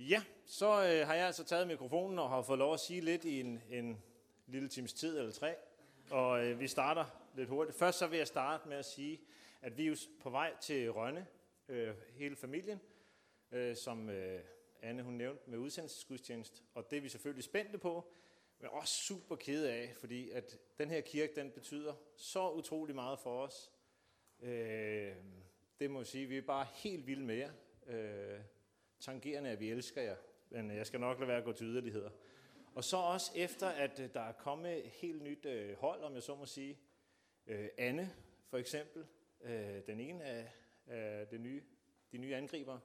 Ja, så øh, har jeg altså taget mikrofonen og har fået lov at sige lidt i en, en lille times tid eller tre. Og øh, vi starter lidt hurtigt. Først så vil jeg starte med at sige, at vi er på vej til Rønne, øh, hele familien, øh, som øh, Anne hun nævnte med udsendelsesgudstjenest. Og det er vi selvfølgelig spændte på, men også super kede af, fordi at den her kirke, den betyder så utrolig meget for os. Øh, det må jeg sige, vi er bare helt vilde med jer. Øh, tangerende, at vi elsker jer, men jeg skal nok lade være at gå til yderligheder. Og så også efter, at øh, der er kommet et helt nyt øh, hold, om jeg så må sige. Øh, Anne, for eksempel, øh, den ene af, af det nye, de nye angriber,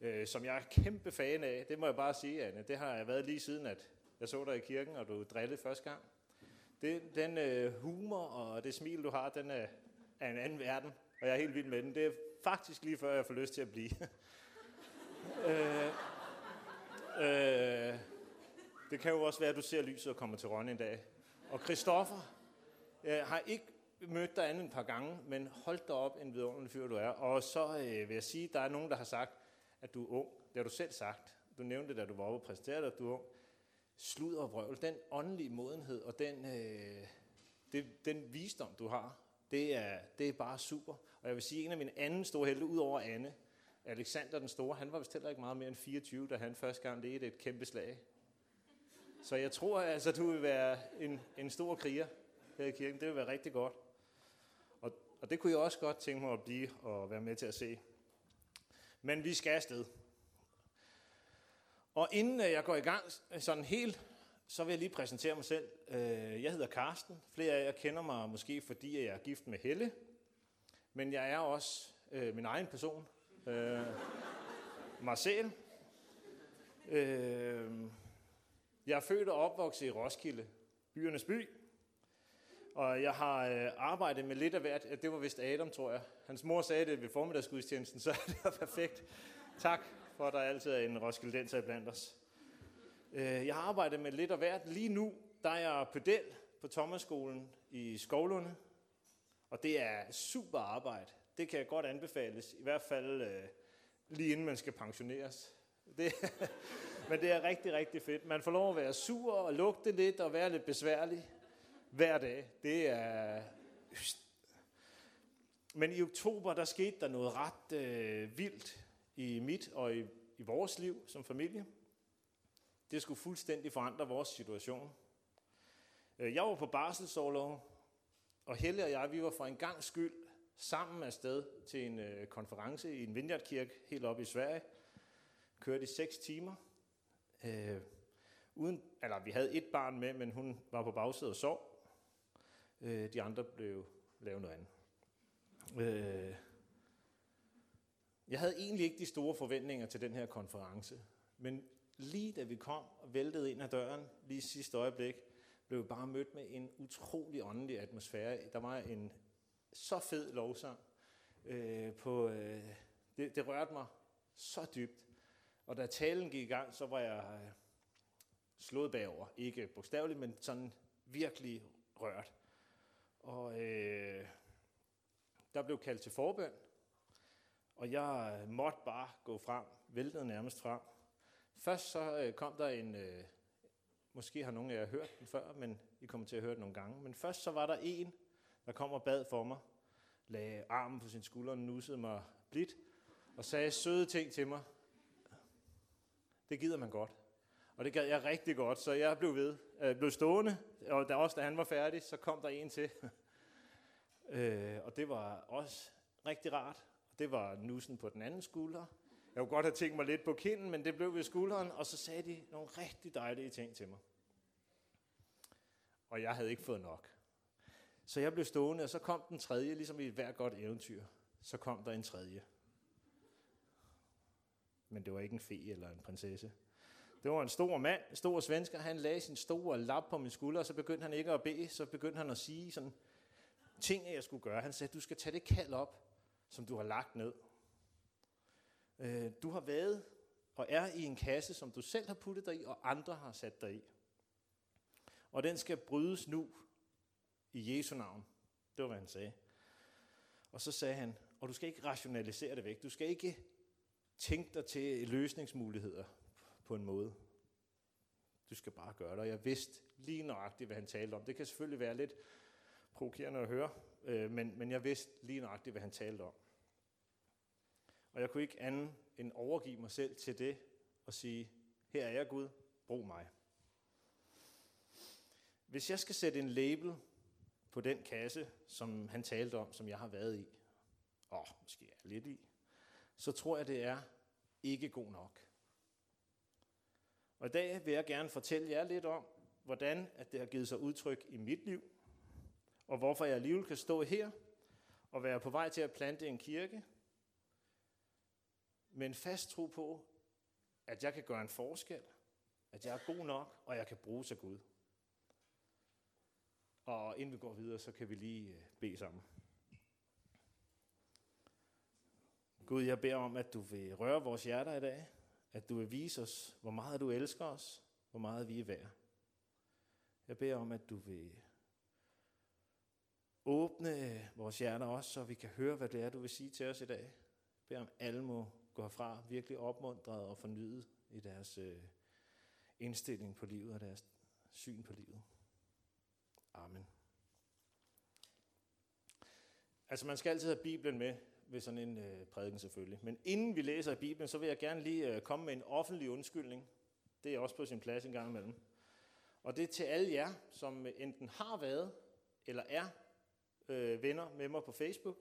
øh, som jeg er kæmpe fan af. Det må jeg bare sige, Anne. Det har jeg været lige siden, at jeg så dig i kirken, og du drillede første gang. Det, den øh, humor og det smil, du har, den er af en anden verden, og jeg er helt vild med den. Det er faktisk lige før, jeg får lyst til at blive. øh, øh, det kan jo også være, at du ser lyset og kommer til Rønne en dag. Og Christoffer, øh, har ikke mødt dig andet et par gange, men hold dig op en vidunderlig fyr, du er. Og så øh, vil jeg sige, at der er nogen, der har sagt, at du er ung. Det har du selv sagt. Du nævnte det, da du var oppe og præsenterede at du er ung. Slud og vrøvl, den åndelige modenhed og den, øh, det, den visdom, du har, det er, det er bare super. Og jeg vil sige, en af mine anden store helte, ud over Anne, Alexander den Store, han var vist heller ikke meget mere end 24, da han første gang ledte et kæmpe slag. Så jeg tror altså, du vil være en, en stor kriger her i kirken. Det vil være rigtig godt. Og, og det kunne jeg også godt tænke mig at blive og være med til at se. Men vi skal afsted. Og inden øh, jeg går i gang øh, sådan helt, så vil jeg lige præsentere mig selv. Øh, jeg hedder Karsten. Flere af jer kender mig måske, fordi jeg er gift med Helle. Men jeg er også øh, min egen person. Øh, Marcel. Øh, jeg er født og opvokset i Roskilde, byernes by. Og jeg har øh, arbejdet med lidt af hvert. Det var vist Adam, tror jeg. Hans mor sagde det ved formiddagsgudstjenesten, så det var perfekt. Tak for, at der altid er en Roskildenser blandt os. Øh, jeg har arbejdet med lidt af hvert. Lige nu, der er jeg pedel på Thomasskolen i Skovlunde. Og det er super arbejde. Det kan godt anbefales, i hvert fald øh, lige inden man skal pensioneres. Det, men det er rigtig, rigtig fedt. Man får lov at være sur og lugte lidt og være lidt besværlig hver dag. Det er... Men i oktober, der skete der noget ret øh, vildt i mit og i, i vores liv som familie. Det skulle fuldstændig forandre vores situation. Øh, jeg var på barselsårlov, og Helle og jeg, vi var for en gang skyld sammen afsted til en øh, konference i en vineyardkirke helt oppe i Sverige. Kørte i seks timer. Øh, uden, eller vi havde et barn med, men hun var på bagsædet og sov. Øh, de andre blev lavet noget andet. Øh, jeg havde egentlig ikke de store forventninger til den her konference, men lige da vi kom og væltede ind ad døren, lige sidste øjeblik, blev vi bare mødt med en utrolig åndelig atmosfære. Der var en så fed lovsang. Øh, på, øh, det, det rørte mig så dybt. Og da talen gik i gang, så var jeg øh, slået bagover. Ikke bogstaveligt, men sådan virkelig rørt. Og øh, der blev kaldt til forbøn, og jeg øh, måtte bare gå frem, væltede nærmest frem. Først så øh, kom der en, øh, måske har nogle af jer hørt den før, men I kommer til at høre den nogle gange. Men først så var der en, der kom og bad for mig, lagde armen på sin skulder nussede mig blidt, og sagde søde ting til mig. Det gider man godt. Og det gad jeg rigtig godt, så jeg blev ved. Jeg blev stående, og da også da han var færdig, så kom der en til. øh, og det var også rigtig rart. Det var nussen på den anden skulder. Jeg kunne godt have tænkt mig lidt på kinden, men det blev ved skulderen, og så sagde de nogle rigtig dejlige ting til mig. Og jeg havde ikke fået nok. Så jeg blev stående, og så kom den tredje, ligesom i et hvert godt eventyr. Så kom der en tredje. Men det var ikke en fe eller en prinsesse. Det var en stor mand, en stor svensker. Han lagde sin store lap på min skulder, og så begyndte han ikke at bede, så begyndte han at sige sådan ting, jeg skulle gøre. Han sagde, du skal tage det kald op, som du har lagt ned. Øh, du har været og er i en kasse, som du selv har puttet dig i, og andre har sat dig i. Og den skal brydes nu i Jesu navn. Det var, hvad han sagde. Og så sagde han, og du skal ikke rationalisere det væk. Du skal ikke tænke dig til løsningsmuligheder på en måde. Du skal bare gøre det. Og jeg vidste lige nøjagtigt, hvad han talte om. Det kan selvfølgelig være lidt provokerende at høre, øh, men, men jeg vidste lige nøjagtigt, hvad han talte om. Og jeg kunne ikke andet end overgive mig selv til det og sige, her er jeg Gud, brug mig. Hvis jeg skal sætte en label på den kasse, som han talte om, som jeg har været i, og måske er lidt i, så tror jeg, det er ikke god nok. Og i dag vil jeg gerne fortælle jer lidt om, hvordan at det har givet sig udtryk i mit liv, og hvorfor jeg alligevel kan stå her og være på vej til at plante en kirke, med en fast tro på, at jeg kan gøre en forskel, at jeg er god nok, og jeg kan bruge sig Gud. Og inden vi går videre, så kan vi lige øh, bede sammen. Gud, jeg beder om, at du vil røre vores hjerter i dag, at du vil vise os, hvor meget du elsker os, hvor meget vi er værd. Jeg beder om, at du vil åbne øh, vores hjerter også, så vi kan høre, hvad det er, du vil sige til os i dag. Jeg beder om, at alle må gå herfra virkelig opmuntret og fornyet i deres øh, indstilling på livet og deres syn på livet. Amen. Altså man skal altid have Bibelen med ved sådan en øh, prædiken selvfølgelig. Men inden vi læser i Bibelen, så vil jeg gerne lige øh, komme med en offentlig undskyldning. Det er også på sin plads en gang imellem. Og det er til alle jer, som øh, enten har været eller er øh, venner med mig på Facebook.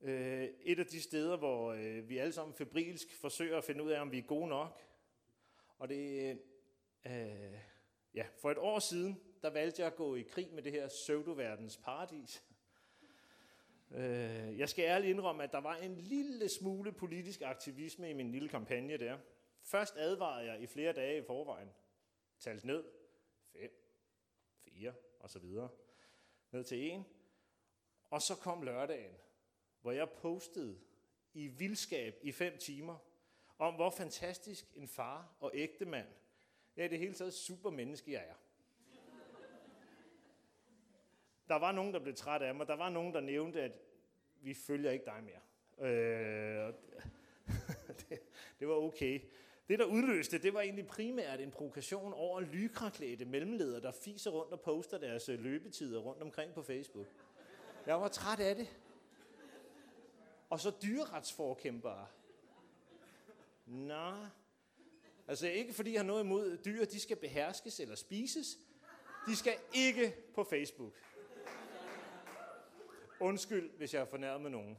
Øh, et af de steder, hvor øh, vi alle sammen febrilsk forsøger at finde ud af, om vi er gode nok. Og det øh, ja, for et år siden, der valgte jeg at gå i krig med det her pseudoverdens paradis. Øh, jeg skal ærligt indrømme, at der var en lille smule politisk aktivisme i min lille kampagne der. Først advarede jeg i flere dage i forvejen. Talt ned. 5, 4 og så videre. Ned til 1. Og så kom lørdagen, hvor jeg postede i vildskab i 5 timer, om hvor fantastisk en far og ægte mand, ja i det hele taget supermenneske jeg er. Der var nogen, der blev træt af mig. Der var nogen, der nævnte, at vi følger ikke dig mere. Øh, det, det var okay. Det, der udløste, det var egentlig primært en provokation over lykraklædte mellemledere, der fiser rundt og poster deres øh, løbetider rundt omkring på Facebook. Jeg var træt af det. Og så dyreretsforkæmpere. Nå. Altså ikke fordi jeg har noget imod dyr, de skal beherskes eller spises. De skal ikke på Facebook. Undskyld, hvis jeg har fornærmet med nogen.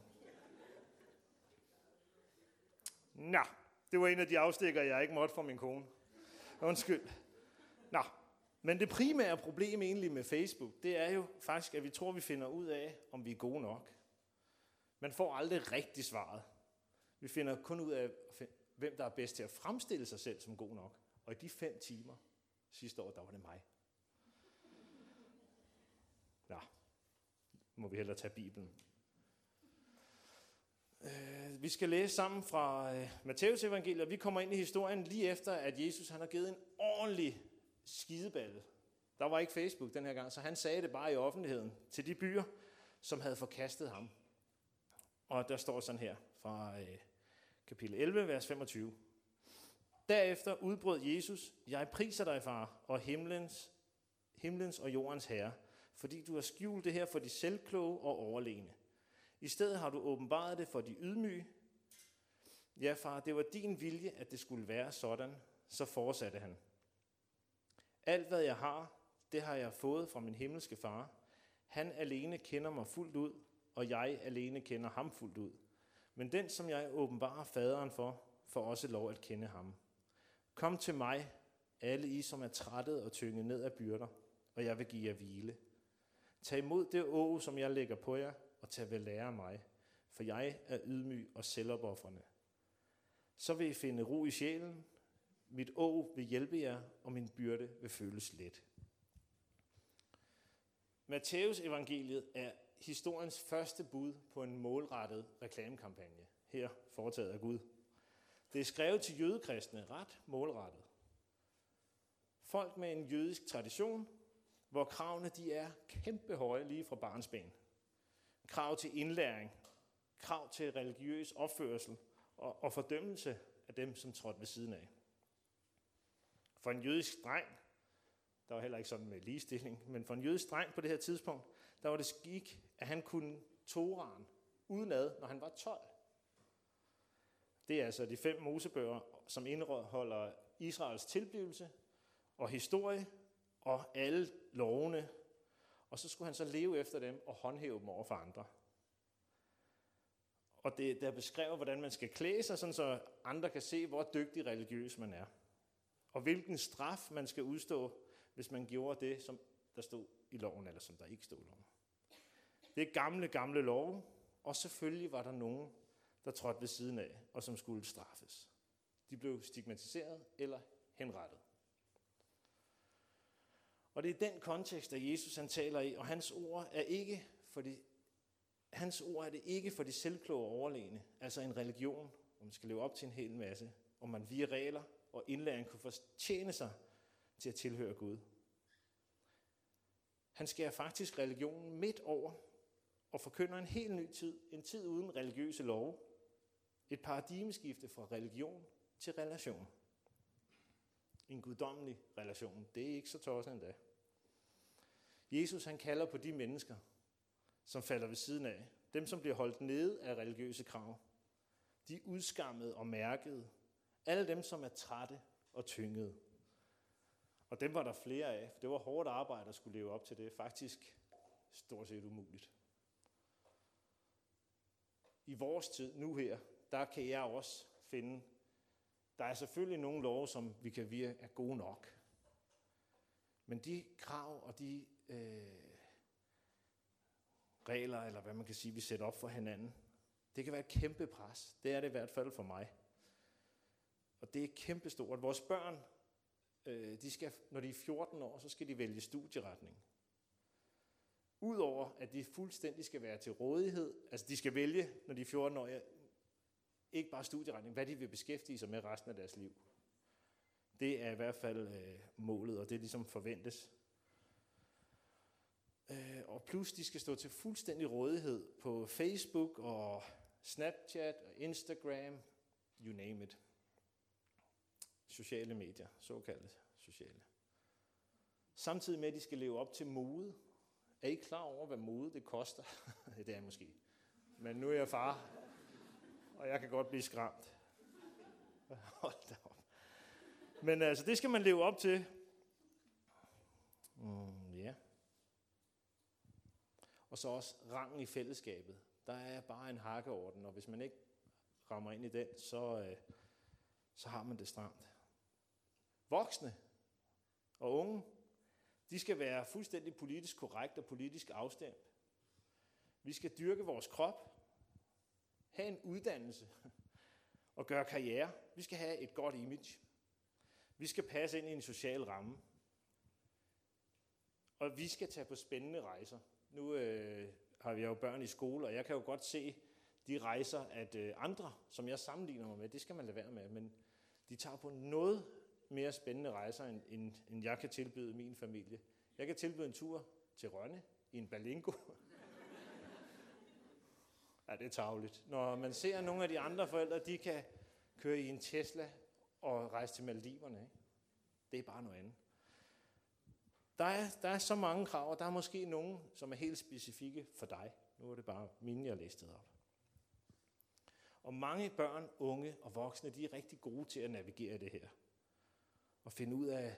Nå, det var en af de afstikker, jeg ikke måtte for min kone. Undskyld. Nå, men det primære problem egentlig med Facebook, det er jo faktisk, at vi tror, vi finder ud af, om vi er gode nok. Man får aldrig rigtig svaret. Vi finder kun ud af, hvem der er bedst til at fremstille sig selv som god nok. Og i de fem timer sidste år, der var det mig. Nå, må vi hellere tage Bibelen. Øh, vi skal læse sammen fra øh, Matteus evangeliet, og vi kommer ind i historien lige efter, at Jesus han har givet en ordentlig skideballe. Der var ikke Facebook den her gang, så han sagde det bare i offentligheden til de byer, som havde forkastet ham. Og der står sådan her fra øh, kapitel 11, vers 25. Derefter udbrød Jesus, jeg priser dig, far, og himlens, himlens og jordens herre, fordi du har skjult det her for de selvkloge og overlegne. I stedet har du åbenbaret det for de ydmyge. Ja, far, det var din vilje, at det skulle være sådan, så fortsatte han. Alt hvad jeg har, det har jeg fået fra min himmelske far. Han alene kender mig fuldt ud, og jeg alene kender ham fuldt ud. Men den, som jeg åbenbarer faderen for, får også lov at kende ham. Kom til mig, alle I, som er trættet og tynget ned af byrder, og jeg vil give jer hvile. Tag imod det å, som jeg lægger på jer, og tag ved lære mig, for jeg er ydmyg og selvopoffrende. Så vil I finde ro i sjælen, mit å vil hjælpe jer, og min byrde vil føles let. Matteus evangeliet er historiens første bud på en målrettet reklamekampagne, her foretaget af Gud. Det er skrevet til jødekristne ret målrettet. Folk med en jødisk tradition, hvor kravene de er kæmpe høje lige fra barnsben. Krav til indlæring, krav til religiøs opførsel og, og fordømmelse af dem, som trådte ved siden af. For en jødisk dreng, der var heller ikke sådan med ligestilling, men for en jødisk dreng på det her tidspunkt, der var det skik, at han kunne Toraen udenad, når han var 12. Det er altså de fem mosebøger, som indeholder Israels tilblivelse og historie og alle lovene. Og så skulle han så leve efter dem og håndhæve dem over for andre. Og det, der beskriver, hvordan man skal klæde sig, sådan så andre kan se, hvor dygtig religiøs man er. Og hvilken straf man skal udstå, hvis man gjorde det, som der stod i loven, eller som der ikke stod i loven. Det er gamle, gamle love, og selvfølgelig var der nogen, der trådte ved siden af, og som skulle straffes. De blev stigmatiseret eller henrettet. Og det er den kontekst, at Jesus han taler i, og hans ord er ikke for de, hans ord er det ikke for de selvkloge overlegne, altså en religion, hvor man skal leve op til en hel masse, og man via regler og indlæring kunne fortjene sig til at tilhøre Gud. Han skærer faktisk religionen midt over og forkynder en helt ny tid, en tid uden religiøse love, et paradigmeskifte fra religion til relation. En guddommelig relation. Det er ikke så tosset endda. Jesus han kalder på de mennesker, som falder ved siden af. Dem, som bliver holdt nede af religiøse krav. De udskammede og mærkede. Alle dem, som er trætte og tyngede. Og dem var der flere af. Det var hårdt arbejde at skulle leve op til det. Faktisk stort set umuligt. I vores tid, nu her, der kan jeg også finde, der er selvfølgelig nogle love, som vi kan virke er gode nok. Men de krav og de øh, regler, eller hvad man kan sige, vi sætter op for hinanden, det kan være et kæmpe pres. Det er det i hvert fald for mig. Og det er kæmpestort. Vores børn, øh, de skal, når de er 14 år, så skal de vælge studieretning. Udover at de fuldstændig skal være til rådighed, altså de skal vælge, når de er 14 år, ikke bare studieretning, hvad de vil beskæftige sig med resten af deres liv. Det er i hvert fald øh, målet, og det ligesom forventes. Øh, og plus de skal stå til fuldstændig rådighed på Facebook og Snapchat og Instagram, you name it. Sociale medier, såkaldte sociale. Samtidig med, at de skal leve op til mode. Er I klar over, hvad mode det koster? det er jeg måske. Men nu er jeg far, og jeg kan godt blive skræmt. Hold da op. Men altså, det skal man leve op til. Mm. Og så også rangen i fællesskabet. Der er bare en hakkeorden, og hvis man ikke rammer ind i den, så, øh, så har man det stramt. Voksne og unge, de skal være fuldstændig politisk korrekt og politisk afstemt. Vi skal dyrke vores krop, have en uddannelse og gøre karriere. Vi skal have et godt image. Vi skal passe ind i en social ramme. Og vi skal tage på spændende rejser. Nu øh, har vi jo børn i skole, og jeg kan jo godt se de rejser, at øh, andre, som jeg sammenligner mig med, det skal man lade være med, men de tager på noget mere spændende rejser, end, end, end jeg kan tilbyde min familie. Jeg kan tilbyde en tur til Rønne i en Balingo. ja, det er tageligt. Når man ser nogle af de andre forældre, de kan køre i en Tesla og rejse til Maldiverne. Ikke? Det er bare noget andet. Der er, der er så mange krav, og der er måske nogen, som er helt specifikke for dig. Nu er det bare mine, jeg læste op. Og mange børn, unge og voksne, de er rigtig gode til at navigere det her. Og finde ud af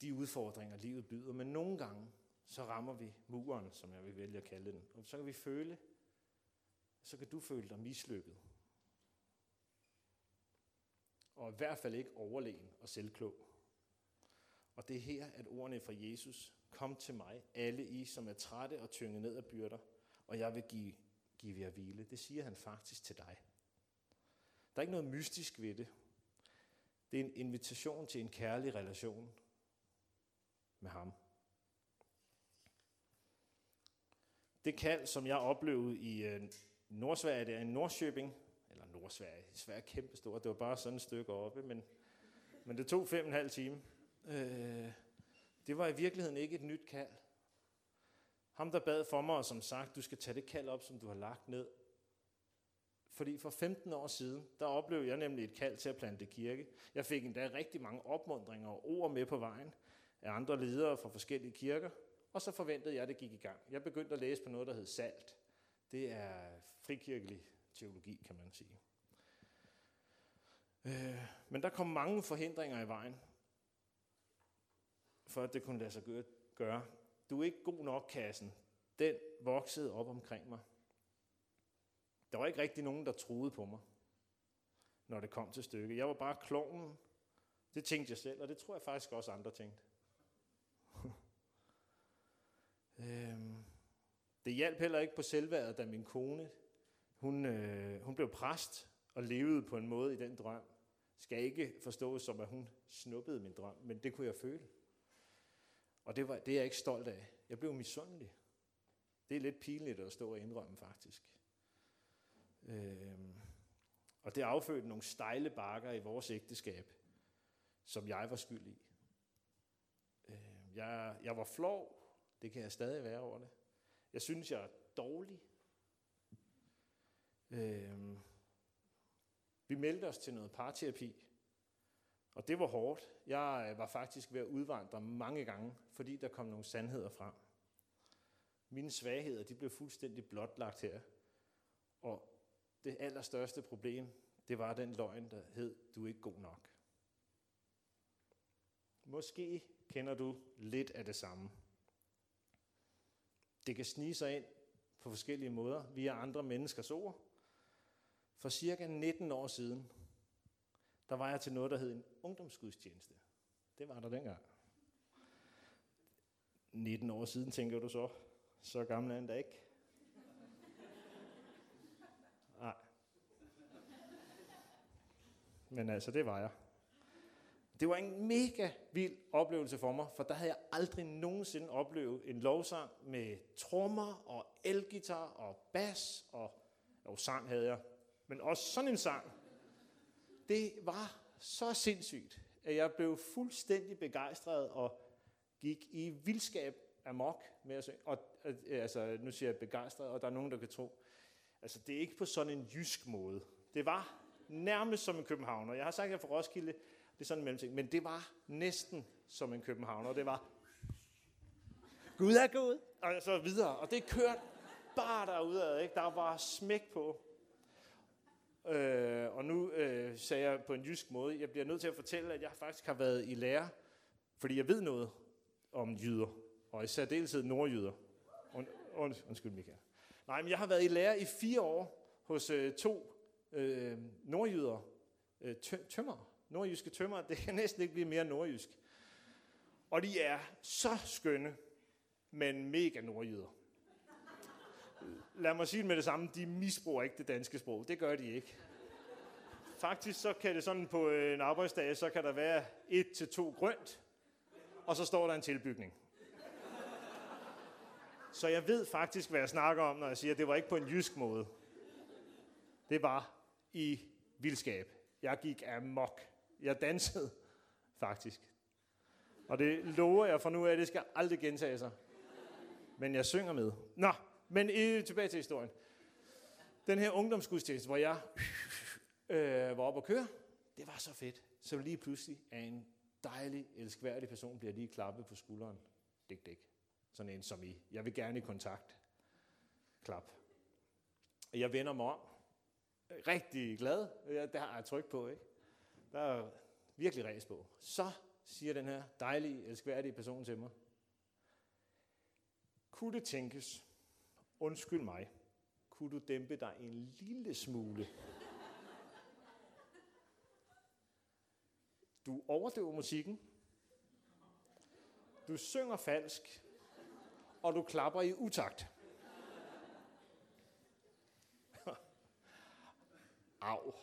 de udfordringer, livet byder. Men nogle gange, så rammer vi muren, som jeg vil vælge at kalde den. Og så kan vi føle, så kan du føle dig mislykket. Og i hvert fald ikke overlegen og selvklog. Og det er her, at ordene fra Jesus, kom til mig, alle I, som er trætte og tynget ned af byrder, og jeg vil give, give jer hvile. Det siger han faktisk til dig. Der er ikke noget mystisk ved det. Det er en invitation til en kærlig relation med ham. Det kald, som jeg oplevede i øh, Nordsverige, det er i Nordsjøbing, eller Nordsverige, Sverige er kæmpestort, det var bare sådan et stykke oppe, men, men det tog fem og en halv time. Øh, det var i virkeligheden ikke et nyt kald. Ham, der bad for mig, og som sagt, du skal tage det kald op, som du har lagt ned Fordi for 15 år siden, der oplevede jeg nemlig et kald til at plante kirke. Jeg fik endda rigtig mange opmundringer og ord med på vejen af andre ledere fra forskellige kirker. Og så forventede jeg, at det gik i gang. Jeg begyndte at læse på noget, der hed SALT. Det er frikirkelig teologi, kan man sige. Øh, men der kom mange forhindringer i vejen, for at det kunne lade sig gøre. Du er ikke god nok, kassen. Den voksede op omkring mig. Der var ikke rigtig nogen, der troede på mig, når det kom til stykket. Jeg var bare kloven. Det tænkte jeg selv, og det tror jeg faktisk også andre tænkte. øhm, det hjalp heller ikke på selvværdet, da min kone, hun, øh, hun blev præst og levede på en måde i den drøm. Skal ikke forstås som, at hun snuppede min drøm, men det kunne jeg føle. Og det, var, det er jeg ikke stolt af. Jeg blev misundelig. Det er lidt pinligt at stå og indrømme, faktisk. Øhm, og det affødte nogle stejle bakker i vores ægteskab, som jeg var skyld i. Øhm, jeg, jeg var flov, det kan jeg stadig være over det. Jeg synes, jeg er dårlig. Øhm, vi meldte os til noget parterapi, og det var hårdt. Jeg øh, var faktisk ved at udvandre mange gange, fordi der kom nogle sandheder frem. Mine svagheder, de blev fuldstændig blotlagt her. Og det allerstørste problem, det var den løgn, der hed, du er ikke god nok. Måske kender du lidt af det samme. Det kan snige sig ind på forskellige måder via andre menneskers ord. For cirka 19 år siden, der var jeg til noget, der hed en ungdomsgudstjeneste. Det var der dengang. 19 år siden, tænker du så. Så gammel er han da ikke. Nej. Men altså, det var jeg. Det var en mega vild oplevelse for mig, for der havde jeg aldrig nogensinde oplevet en lovsang med trommer og elgitar og bas, og jo, sang havde jeg, men også sådan en sang. Det var så sindssygt, at jeg blev fuldstændig begejstret og gik i vildskab amok med at synge. Og, øh, altså, nu siger jeg begejstret, og der er nogen, der kan tro, altså det er ikke på sådan en jysk måde. Det var nærmest som en københavner. Jeg har sagt, at jeg fra Roskilde, det er sådan en mellemting, men det var næsten som en københavner. Det var, Gud er god, og så videre. Og det kørte bare derudad, ikke? Der var smæk på. Øh, og nu øh, sagde jeg på en jysk måde, jeg bliver nødt til at fortælle, at jeg faktisk har været i lære, fordi jeg ved noget om jyder, og i særdeleshed nordjyder. Und, und, undskyld, Michael. Nej, men jeg har været i lære i fire år hos øh, to øh, nordjyder, øh, tømmer, nordjyske tømmer. Det kan næsten ikke blive mere nordjysk. Og de er så skønne, men mega nordjyder. Lad mig sige det med det samme, de misbruger ikke det danske sprog. Det gør de ikke. Faktisk så kan det sådan på øh, en arbejdsdag, så kan der være et til to grønt, og så står der en tilbygning. Så jeg ved faktisk, hvad jeg snakker om, når jeg siger, at det var ikke på en jysk måde. Det var i vildskab. Jeg gik amok. Jeg dansede, faktisk. Og det lover jeg for nu af, det skal aldrig gentage sig. Men jeg synger med. Nå, men tilbage til historien. Den her ungdomsgudstjeneste, hvor jeg øh, var oppe og køre, det var så fedt. Så lige pludselig er en dejlig, elskværdig person bliver lige klappet på skulderen. Dik, dik. Sådan en som I. Jeg vil gerne i kontakt. Klap. Jeg vender mig om. Rigtig glad. Der har jeg tryk på, ikke? Der er virkelig ræs på. Så siger den her dejlige, elskværdige person til mig. Kunne det tænkes, undskyld mig, kunne du dæmpe dig en lille smule? Du overdøver musikken. Du synger falsk. Og du klapper i utakt. Au.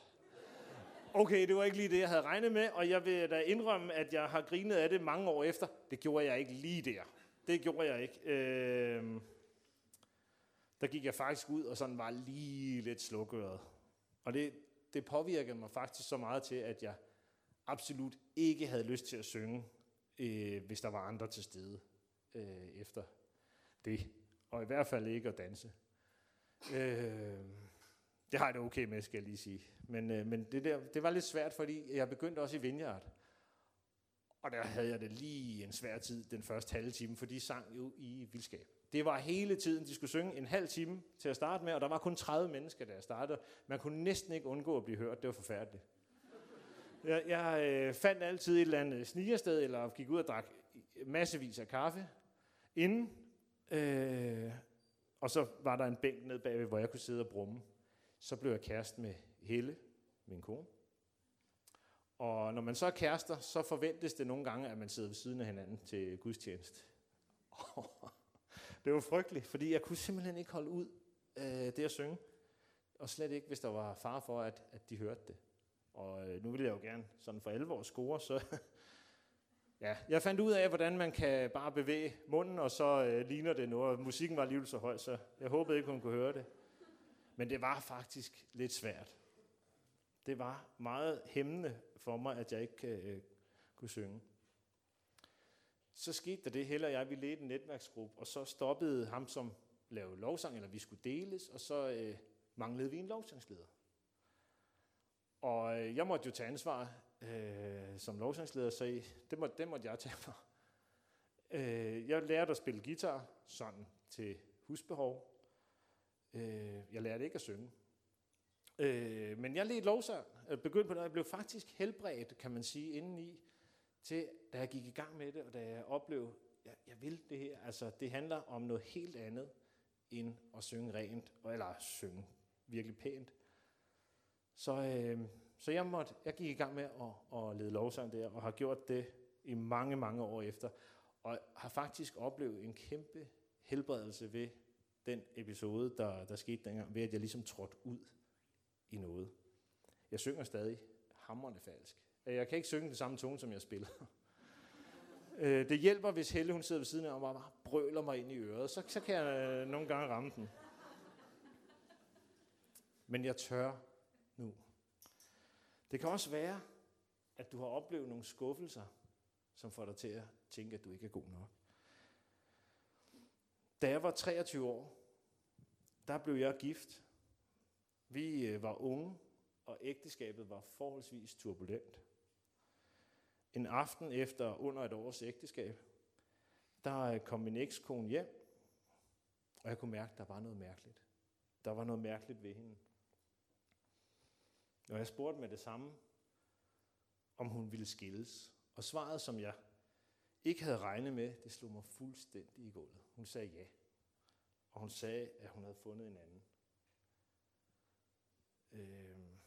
Okay, det var ikke lige det, jeg havde regnet med, og jeg vil da indrømme, at jeg har grinet af det mange år efter. Det gjorde jeg ikke lige der. Det gjorde jeg ikke. Øh, der gik jeg faktisk ud og sådan var lige lidt slukøret. Og det, det påvirkede mig faktisk så meget til, at jeg absolut ikke havde lyst til at synge, øh, hvis der var andre til stede øh, efter det. Og i hvert fald ikke at danse. Øh, Det har jeg det okay med, skal jeg lige sige. Men, øh, men det, der, det var lidt svært, fordi jeg begyndte også i Vineyard. Og der havde jeg det lige en svær tid den første halve time, for de sang jo i vildskab. Det var hele tiden, de skulle synge en halv time til at starte med, og der var kun 30 mennesker, der startede. Man kunne næsten ikke undgå at blive hørt. Det var forfærdeligt. Jeg, jeg øh, fandt altid et eller andet snigersted, eller gik ud og drak massevis af kaffe inden. Øh, og så var der en bænk ned bagved, hvor jeg kunne sidde og brumme. Så blev jeg kæreste med Helle, min kone. Og når man så er kærester, så forventes det nogle gange, at man sidder ved siden af hinanden til gudstjeneste. det var frygteligt, fordi jeg kunne simpelthen ikke holde ud øh, det at synge. Og slet ikke, hvis der var far for, at, at de hørte det. Og øh, nu vil jeg jo gerne sådan for alvor score, så ja, jeg fandt ud af, hvordan man kan bare bevæge munden, og så øh, ligner det noget. Musikken var alligevel så høj, så jeg håbede ikke, hun kunne høre det. Men det var faktisk lidt svært. Det var meget hæmmende for mig, at jeg ikke øh, kunne synge. Så skete der det, Helle og jeg, vi ledte en netværksgruppe, og så stoppede ham, som lavede lovsang, eller vi skulle deles, og så øh, manglede vi en lovsangsleder. Og øh, jeg måtte jo tage ansvar øh, som lovsangsleder, så det, måtte, det måtte jeg tage mig. Øh, jeg lærte at spille guitar, sådan til husbehov. Øh, jeg lærte ikke at synge. Øh, men jeg ledte lovsang, øh, begyndte på det, jeg blev faktisk helbredt, kan man sige, indeni, til da jeg gik i gang med det, og da jeg oplevede, jeg, jeg vil det her. Altså, det handler om noget helt andet, end at synge rent, eller synge virkelig pænt. Så, øh, så jeg, måtte, jeg gik i gang med at, at lede lovsang der, og har gjort det i mange, mange år efter. Og har faktisk oplevet en kæmpe helbredelse ved den episode, der, der skete dengang, ved at jeg ligesom trådte ud i noget. Jeg synger stadig hammerne falsk. Øh, jeg kan ikke synge den samme tone, som jeg spiller. Øh, det hjælper, hvis Helle hun sidder ved siden af og bare brøler mig ind i øret. Så, så kan jeg øh, nogle gange ramme den. Men jeg tør nu. Det kan også være, at du har oplevet nogle skuffelser, som får dig til at tænke, at du ikke er god nok. Da jeg var 23 år, der blev jeg gift. Vi var unge, og ægteskabet var forholdsvis turbulent. En aften efter under et års ægteskab, der øh, kom min ekskone hjem, og jeg kunne mærke, at der var noget mærkeligt. Der var noget mærkeligt ved hende. Og jeg spurgte med det samme, om hun ville skilles. Og svaret, som jeg ikke havde regnet med, det slog mig fuldstændig i gulvet. Hun sagde ja. Og hun sagde, at hun havde fundet en anden. Øh,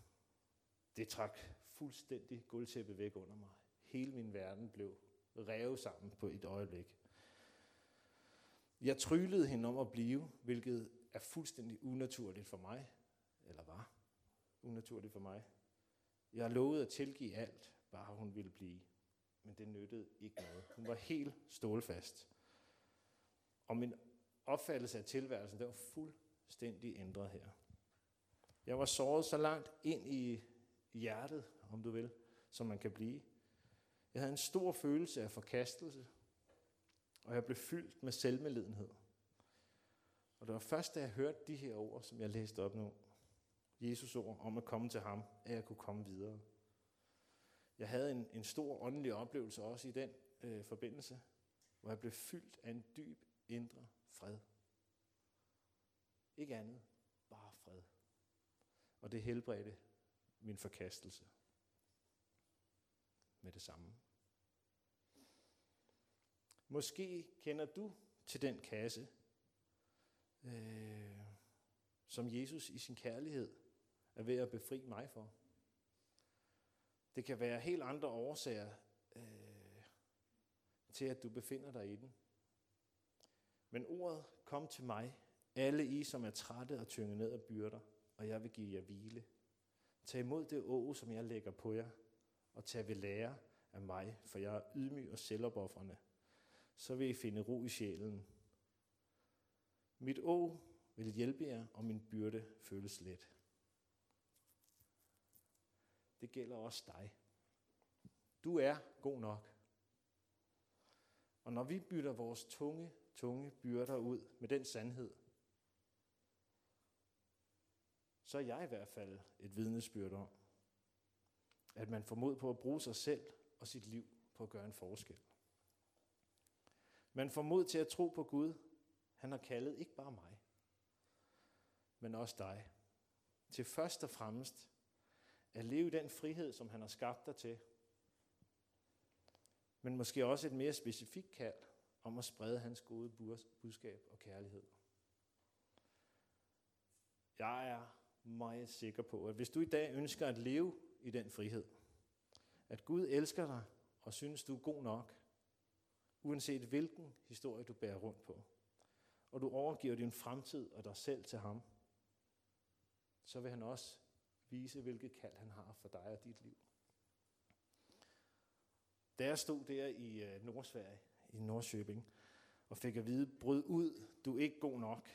det trak fuldstændig guldtæppet væk under mig. Hele min verden blev revet sammen på et øjeblik. Jeg tryllede hende om at blive, hvilket er fuldstændig unaturligt for mig, eller var unaturligt for mig. Jeg lovede at tilgive alt, bare hun ville blive. Men det nyttede ikke noget. Hun var helt stålfast. Og min opfattelse af tilværelsen, der var fuldstændig ændret her. Jeg var såret så langt ind i hjertet, om du vil, som man kan blive. Jeg havde en stor følelse af forkastelse, og jeg blev fyldt med selvmedlidenhed. Og det var først, da jeg hørte de her ord, som jeg læste op nu, Jesus ord om at komme til ham, at jeg kunne komme videre. Jeg havde en, en stor åndelig oplevelse også i den øh, forbindelse, hvor jeg blev fyldt af en dyb indre fred. Ikke andet, bare fred. Og det helbredte min forkastelse med det samme. Måske kender du til den kasse, øh, som Jesus i sin kærlighed er ved at befri mig for. Det kan være helt andre årsager øh, til, at du befinder dig i den. Men ordet kom til mig, alle I, som er trætte og tynget ned af byrder, og jeg vil give jer hvile. Tag imod det å, som jeg lægger på jer, og tag ved lære af mig, for jeg er ydmyg og selvopoffrende. Så vil I finde ro i sjælen. Mit å vil hjælpe jer, og min byrde føles let det gælder også dig. Du er god nok. Og når vi bytter vores tunge, tunge byrder ud med den sandhed, så er jeg i hvert fald et vidnesbyrd om, at man får mod på at bruge sig selv og sit liv på at gøre en forskel. Man får mod til at tro på Gud. Han har kaldet ikke bare mig, men også dig. Til først og fremmest at leve den frihed, som han har skabt dig til. Men måske også et mere specifikt kald om at sprede hans gode budskab og kærlighed. Jeg er meget sikker på, at hvis du i dag ønsker at leve i den frihed, at Gud elsker dig og synes, du er god nok, uanset hvilken historie du bærer rundt på, og du overgiver din fremtid og dig selv til ham, så vil han også vise, hvilket kald han har for dig og dit liv. Da jeg stod der i øh, Nordsverige, i Nordsjøbing, og fik at vide, brød ud, du er ikke god nok.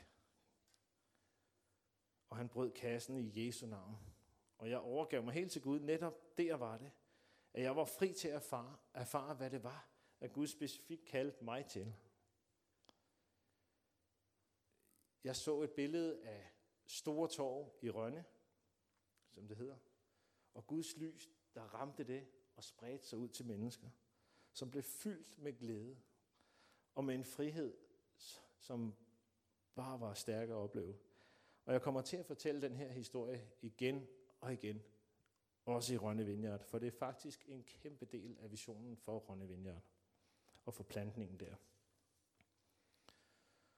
Og han brød kassen i Jesu navn. Og jeg overgav mig helt til Gud. Netop der var det, at jeg var fri til at erfare, erfare hvad det var, at Gud specifikt kaldte mig til. Jeg så et billede af Store Torv i Rønne, som det hedder. Og Guds lys, der ramte det og spredte sig ud til mennesker, som blev fyldt med glæde og med en frihed, som bare var stærk at opleve. Og jeg kommer til at fortælle den her historie igen og igen, også i Rønne Vineyard, for det er faktisk en kæmpe del af visionen for Rønne Vineyard og for plantningen der.